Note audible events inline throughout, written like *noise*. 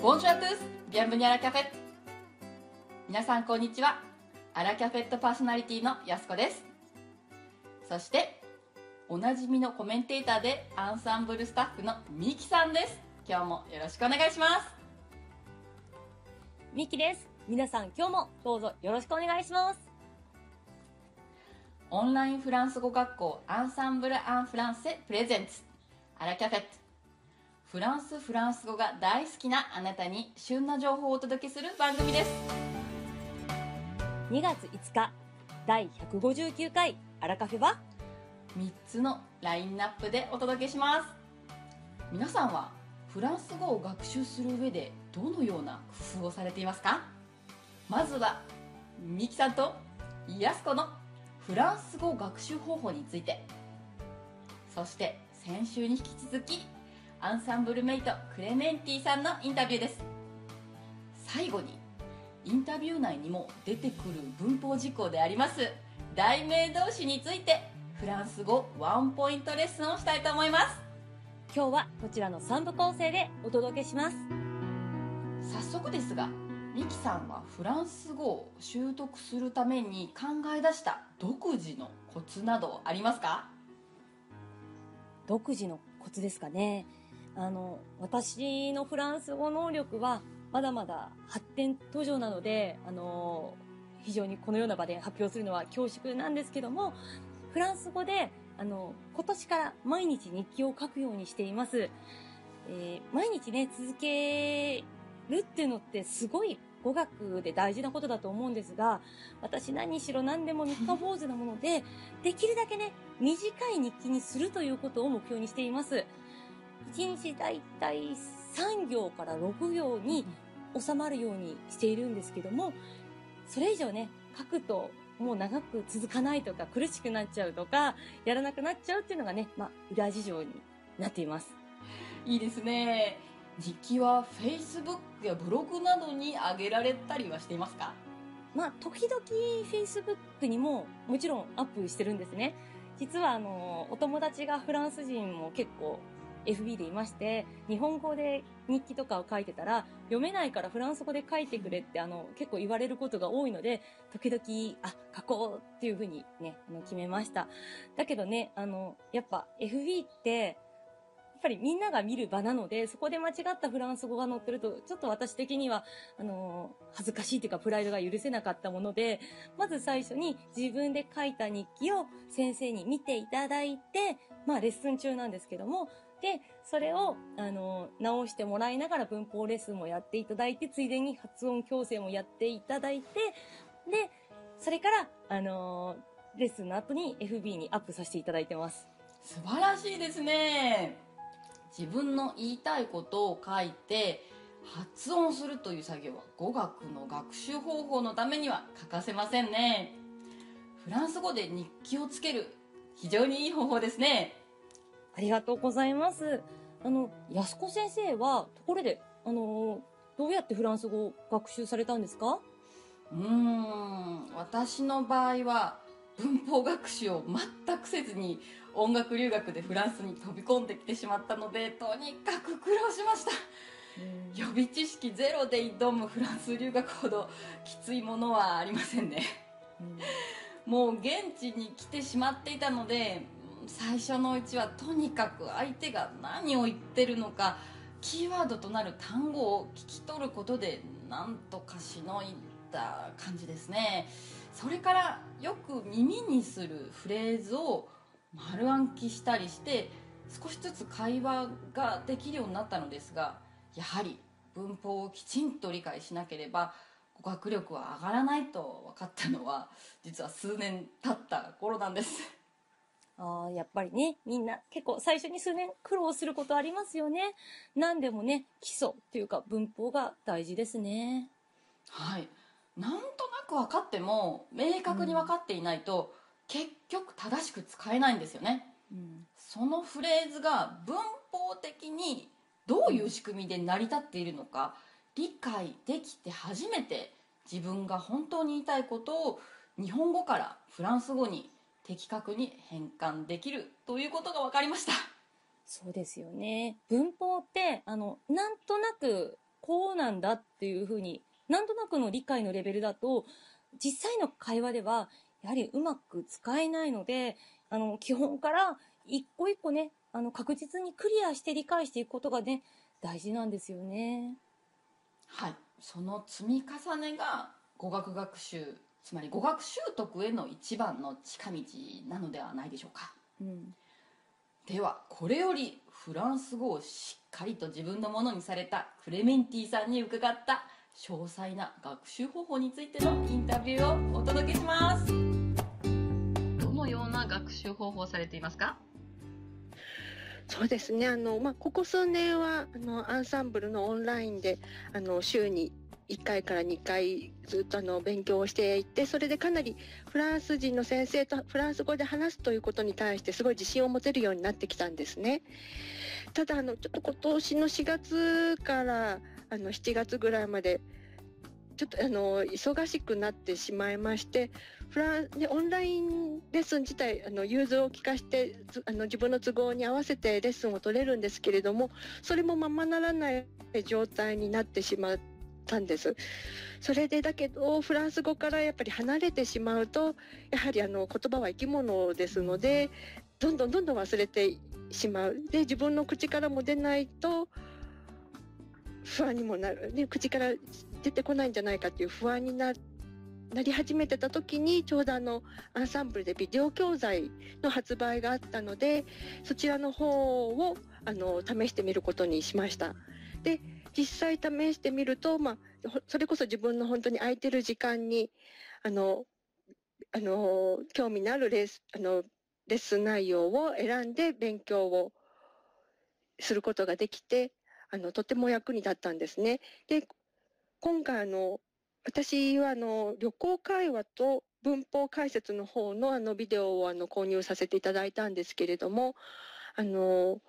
ボンジュアトゥースビアンブニアラキャフェ。皆さんこんにちは。アラキャフェットパーソナリティのやすこです。そしておなじみのコメンテーターでアンサンブルスタッフのミキさんです。今日もよろしくお願いします。ミキです。皆さん今日もどうぞよろしくお願いします。オンラインフランス語学校アンサンブル・アン・フランセプレゼンツ。アラキャフェットフランス・フランス語が大好きなあなたに旬な情報をお届けする番組です。2月5日、第159回アラカフェは？3つのラインナップでお届けします。皆さんはフランス語を学習する上でどのような工夫をされていますか？まずはミキさんとヤスコのフランス語学習方法について。そして先週に引き続きアンサンブルメイトクレメンティさんのインタビューです最後にインタビュー内にも出てくる文法事項であります題名動詞についてフランス語ワンポイントレッスンをしたいと思います今日はこちらの3部構成でお届けします。早速ですがミキさんはフランス語を習得するために考え出した独自のコツなどありますか？独自のコツですかね。あの、私のフランス語能力はまだまだ発展途上なので、あの、非常にこのような場で発表するのは恐縮なんですけども、フランス語で、あの、今年から毎日日記を書くようにしています。えー毎日ね、続けるっていうのってすごい語学で大事なことだと思うんですが、私何しろ何でも三日坊主なもので、できるだけね、短い日記にするということを目標にしています。1日だいたい3行から6行に収まるようにしているんですけども、それ以上ね、書くともう長く続かないとか苦しくなっちゃうとか、やらなくなっちゃうっていうのがね、まあ、裏事情になっています。いいですね日記は Facebook やブログなどに上げられたりはしていますか？まあ、時々 Facebook にももちろんアップしてるんですね。実はあの、お友達がフランス人も結構 FB でいまして、日本語で日記とかを書いてたら、読めないからフランス語で書いてくれってあの、結構言われることが多いので、時々、あ、書こうっていうふうにね、あの決めました。だけどね、あの、やっぱ FB って、やっぱりみんなが見る場なので、そこで間違ったフランス語が載ってると、ちょっと私的には、あの、恥ずかしいというか、プライドが許せなかったもので、まず最初に自分で書いた日記を先生に見ていただいて、まあレッスン中なんですけども、で、それを、あの、直してもらいながら文法レッスンもやっていただいて、ついでに発音矯正もやっていただいて、で、それから、あの、レッスンの後に FB にアップさせていただいてます。素晴らしいですね。自分の言いたいことを書いて発音するという作業は語学の学習方法のためには欠かせませんね。フランス語で日記をつける非常にいい方法ですね。ありがとうございます。あの、安子先生は、ところで、あの、どうやってフランス語を学習されたんですか？うーん私の場合は文法学習を全くせずに音楽留学でフランスに飛び込んできてしまったのでとにかく苦労しました。予備知識ゼロで挑むフランス留学ほどきついものはありませんねもう現地に来てしまっていたのでうん最初のうちはとにかく相手が何を言ってるのかキーワードとなる単語を聞き取ることでなんとかしのいだ感じですね。それからよく耳にするフレーズを丸暗記したりして少しずつ会話ができるようになったのですがやはり文法をきちんと理解しなければ語学力は上がらないと分かったのは実は数年経った頃なんです。ああ、やっぱりね、みんな結構最初に数年苦労することありますよね。何でもね、基礎っていうか文法が大事ですね。はいなんとなく分かっても明確に分かっていないと、結局正しく使えないんですよねうん。そのフレーズが文法的にどういう仕組みで成り立っているのか理解できて初めて自分が本当に言いたいことを日本語からフランス語に的確に変換できるということが分かりましたそうですよね。文法って、あの、なんとなくこうなんだっていうふうに、なんとなくの理解のレベルだと、実際の会話では、やはりうまく使えないので、あの、基本から一個一個ね、あの、確実にクリアして理解していくことがね、大事なんですよね。はい。その積み重ねが語学学習、つまり語学習得への一番の近道なのではないでしょうか。うん。では、これよりフランス語をしっかりと自分のものにされたクレメンティさんに伺った詳細な学習方法についてのインタビューをお届けします。どのような学習方法をされていますか？そうですね。あの、まあ、ここ数年は、あの、アンサンブルのオンラインで、あの、週に1回から2回ずっとあの、勉強をしていて、それでかなりフランス人の先生とフランス語で話すということに対してすごい自信を持てるようになってきたんですね。ただ、あの、ちょっと今年の4月から、あの、7月ぐらいまで、ちょっとあの忙しくなってしまいましてフランでオンラインレッスン自体あの融通を利かしてあの自分の都合に合わせてレッスンを取れるんですけれどもそれもままならない状態になってしまったんです。それでだけどフランス語からやっぱり離れてしまうとやはりあの言葉は生き物ですのでどんどんどんどん忘れてしまう。で自分の口からも出ないと不安にもなる。で口から出てこないんじゃないかっていう不安にななり始めてた時にちょうどあのアンサンブルでビデオ教材の発売があったのでそちらの方をあの試してみることにしました。で実際試してみると、まあ、それこそ自分の本当に空いてる時間にあのあの興味のあるレースあのレッスン内容を選んで勉強をすることができてあのとても役に立ったんですね。で今回あの私はあの旅行会話と文法解説の方のあのビデオをあの購入させていただいたんですけれどもあの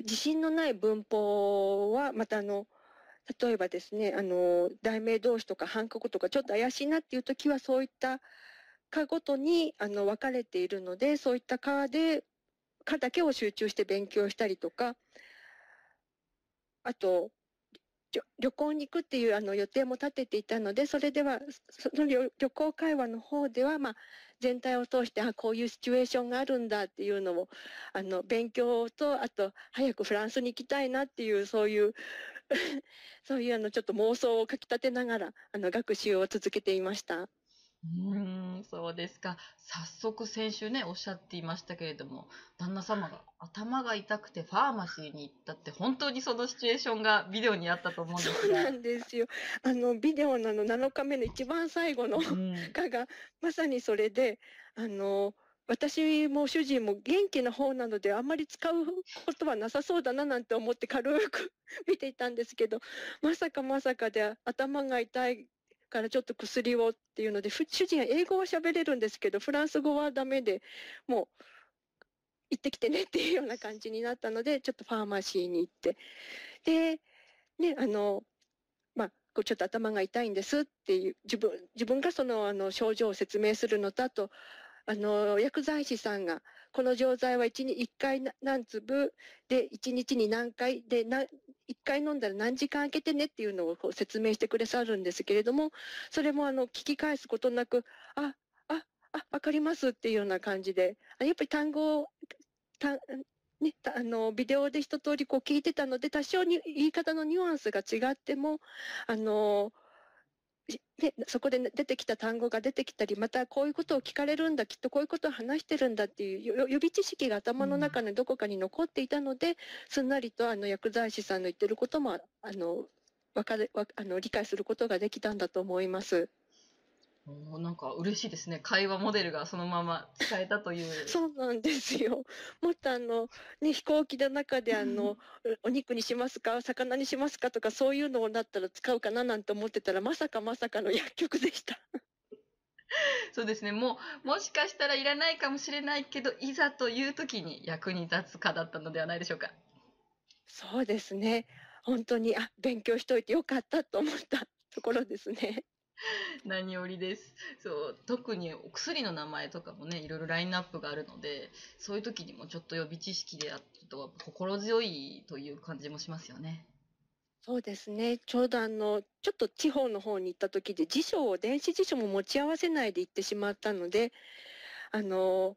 自信のない文法はまたあの例えばですねあの題名動詞とか半角とかちょっと怪しいなっていう時はそういった科ごとにあの分かれているのでそういった科で科だけを集中して勉強したりとかあと旅行に行くっていうあの予定も立てていたのでそれではその旅行会話の方では、まあ、全体を通してあこういうシチュエーションがあるんだっていうのをあの勉強とあと早くフランスに行きたいなっていうそういう *laughs* そういうあのちょっと妄想をかき立てながらあの学習を続けていました。うーん、そうですか。早速先週ね、おっしゃっていましたけれども、旦那様が頭が痛くてファーマシーに行ったって、本当にそのシチュエーションがビデオにあったと思うんですが。そうなんですよ。あのビデオのあの7日目の一番最後のうん科がまさにそれであの私も主人も元気な方なのであんまり使うことはなさそうだななんて思って軽く *laughs* 見ていたんですけどまさかまさかで頭が痛いからちょっと薬をっていうので主人は英語は喋れるんですけどフランス語はダメでもう行ってきてねっていうような感じになったのでちょっとファーマシーに行って。でねあのまあこうちょっと頭が痛いんですっていう自分自分がそのあの症状を説明するのとあとあの薬剤師さんがこの錠剤は1に1回何粒で1日に何回でな1回飲んだら何時間空けてねっていうのを説明してくださるんですけれどもそれもあの聞き返すことなくあああわかりますっていうような感じでやっぱり単語をね、あのビデオで一通りこう聞いてたので多少に言い方のニュアンスが違ってもあの *laughs* ね、そこで出てきた単語が出てきたりまたこういうことを聞かれるんだきっとこういうことを話してるんだっていうよ予備知識が頭の中のどこかに残っていたので、すんなりとあの薬剤師さんの言ってることもあのわかるわあの理解することができたんだと思います。おーなんか嬉しいですね。会話モデルがそのまま使えたという。*laughs* そうなんですよ。もっとあの、ね、飛行機の中であの、*laughs* お肉にしますか魚にしますかとかそういうのをだったら使うかななんて思ってたらまさかまさかの薬局でした。*laughs* そうですね。もう、もしかしたらいらないかもしれないけど、いざという時に役に立つかだったのではないでしょうか。そうですね。本当に、あ、勉強しといてよかったと思ったところですね。*laughs* 何よりです。そう、特にお薬の名前とかもね、いろいろラインナップがあるので、そういう時にもちょっと予備知識であると心強いという感じもしますよね。そうですね。ちょうどあの、ちょっと地方の方に行った時で辞書を、電子辞書も持ち合わせないで行ってしまったので、あの、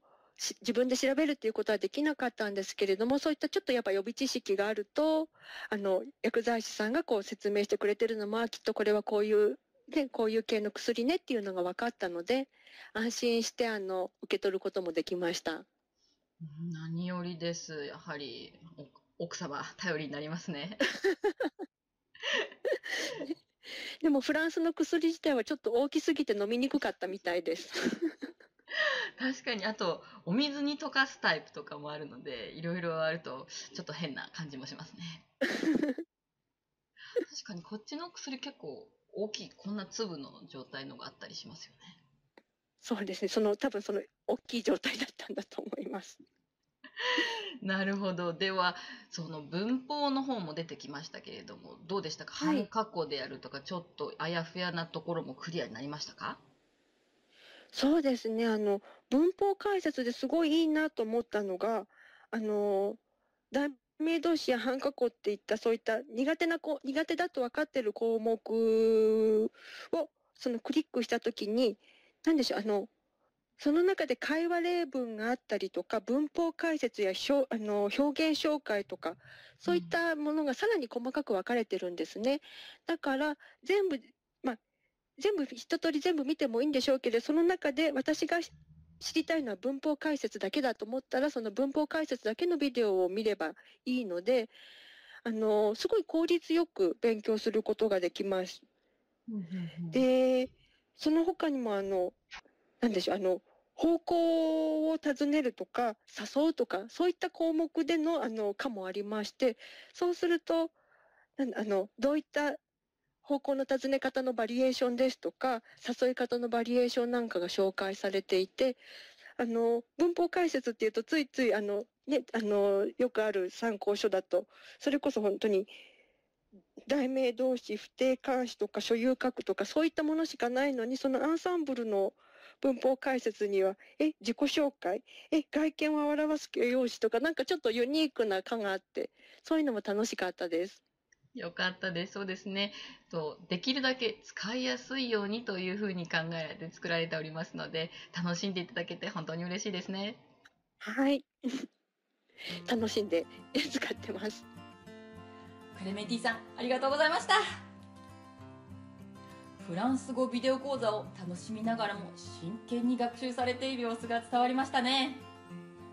自分で調べるっていうことはできなかったんですけれども、そういったちょっとやっぱ予備知識があると、あの、薬剤師さんがこう説明してくれてるのも、きっとこれはこういう、ね、こういう系の薬ねっていうのが分かったので、安心してあの、受け取ることもできました。うん何よりです。やはり、お奥様、頼りになりますね。*laughs* でもフランスの薬自体はちょっと大きすぎて飲みにくかったみたいです。*laughs* 確かに、あと、お水に溶かすタイプとかもあるので、いろいろあると、ちょっと変な感じもしますね。*laughs* 確かに、こっちの薬結構大きい、こんな粒の状態のがあったりしますよね。そうですね。その、多分その大きい状態だったんだと思います。*laughs* なるほど。では、その文法の方も出てきましたけれども、どうでしたか？はい半過去であるとか、ちょっとあやふやなところもクリアになりましたか？そうですね。あの、文法解説ですごいいいなと思ったのが、あの、題名動詞や半過去っていったそういった苦手なこ苦手だと分かってる項目をそのクリックしたときに、何でしょう、あの、その中で会話例文があったりとか、文法解説や表あの表現紹介とか、そういったものがさらに細かく分かれてるんですね。だから、全部、まあ、全部一通り全部見てもいいんでしょうけど、その中で私が知りたいのは文法解説だけだと思ったら、その文法解説だけのビデオを見ればいいので、あの、すごい効率よく勉強することができます。で、その他にもあの、なんでしょう、あの、方向を尋ねるとか、誘うとか、そういった項目での、あの、科もありまして、そうすると、あの、どういった方向の尋ね方のバリエーションですとか、誘い方のバリエーションなんかが紹介されていて、あの、文法解説っていうと、ついつい、あの、ね、あの、よくある参考書だと、それこそ本当に、題名動詞、不定冠詞とか所有格とかそういったものしかないのに、そのアンサンブルの文法解説には、え、自己紹介、え、外見を表す形容詞とか、なんかちょっとユニークな科があって、そういうのも楽しかったです。よかったです。そうですね。とできるだけ使いやすいようにというふうに考えられて作られておりますので、楽しんでいただけて本当に嬉しいですね。はい。楽しんで使ってます。クレメンティさん、ありがとうございました。フランス語ビデオ講座を楽しみながらも真剣に学習されている様子が伝わりましたね。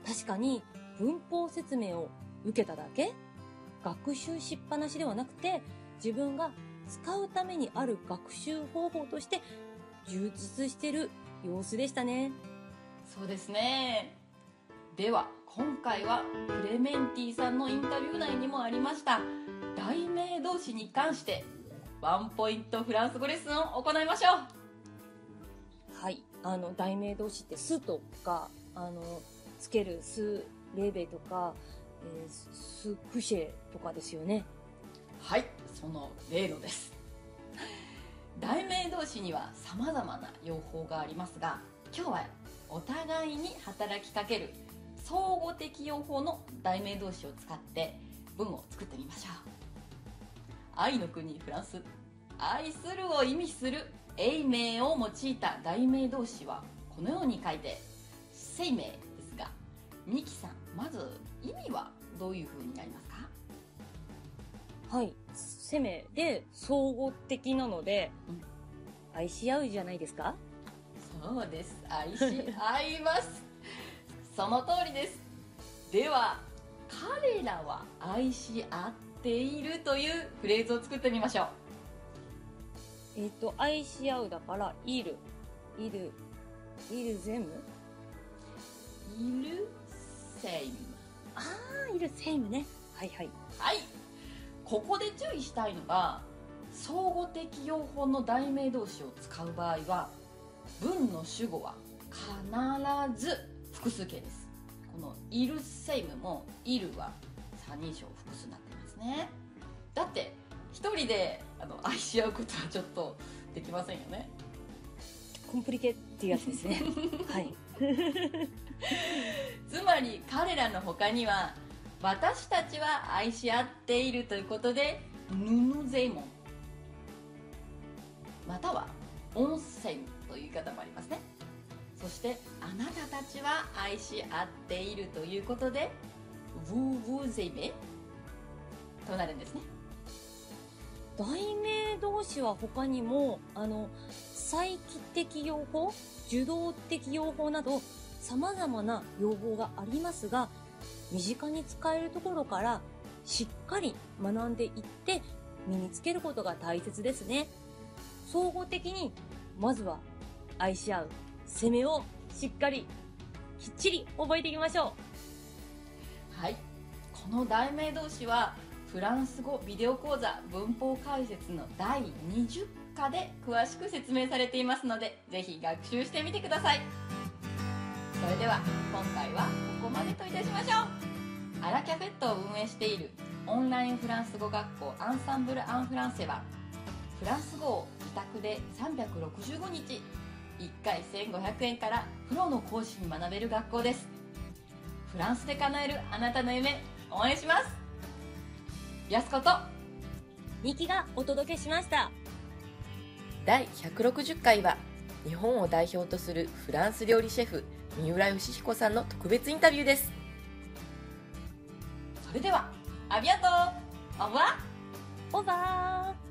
確かに文法説明を受けただけ学習しっぱなしではなくて自分が使うためにある学習方法として充実してる様子でしたね。そうですね。では、今回はクレメンティさんのインタビュー内にもありました、題名動詞に関して、ワンポイントフランス語レッスンを行いましょう。はい。あの、題名動詞って、すとか、あの、つけるす、レーベとか、えーす、クシェとかですよね。はい、その例のです。*laughs* 題名動詞には様々な用法がありますが、今日はお互いに働きかける相互的用法の題名動詞を使って文を作ってみましょう。愛の国フランス。愛するを意味する英名を用いた題名動詞はこのように書いて、生命どういう風になりますか？はい。攻めで、総合的なので、うん。愛し合うじゃないですか？そうです。愛し合います。*laughs* その通りです。では彼らは愛し合っているというフレーズを作ってみましょう。えっ、と、愛し合うだから、いる、いる、いる全部？いるセイムあー、いるセイムね。はいはい。はいここで注意したいのが相互的用法の題名動詞を使う場合は文の主語は必ず複数形ですこの「いるセイム」も「いる」は三人称複数になってますねだって一人であの愛し合うことはちょっとできませんよねコンプリケっていうやつですね。*laughs* はい。つまり彼らの他には私たちは愛し合っているということでヌヌゼモンまたは温泉という言い方もありますね。そしてあなたたちは愛し合っているということでブーブーゼメとなるんですね。題名同士は他にも、あの、再帰的用法、受動的用法など、様々な用法がありますが、身近に使えるところから、しっかり学んでいって、身につけることが大切ですね。総合的に、まずは、愛し合う、攻めをしっかり、きっちり覚えていきましょう。はい。この題名同士はフランス語ビデオ講座文法解説の第20課で詳しく説明されていますのでぜひ学習してみてください。それでは今回はここまでといたしましょうアラキャフェットを運営しているオンラインフランス語学校アンサンブル・アン・フランセはフランス語を自宅で365日1回1500円からプロの講師に学べる学校ですフランスで叶えるあなたの夢応援しますやすこと。ニキがお届けしました。第160回は日本を代表とするフランス料理シェフ三浦義彦さんの特別インタビューです。それではアビアントオーバーオザー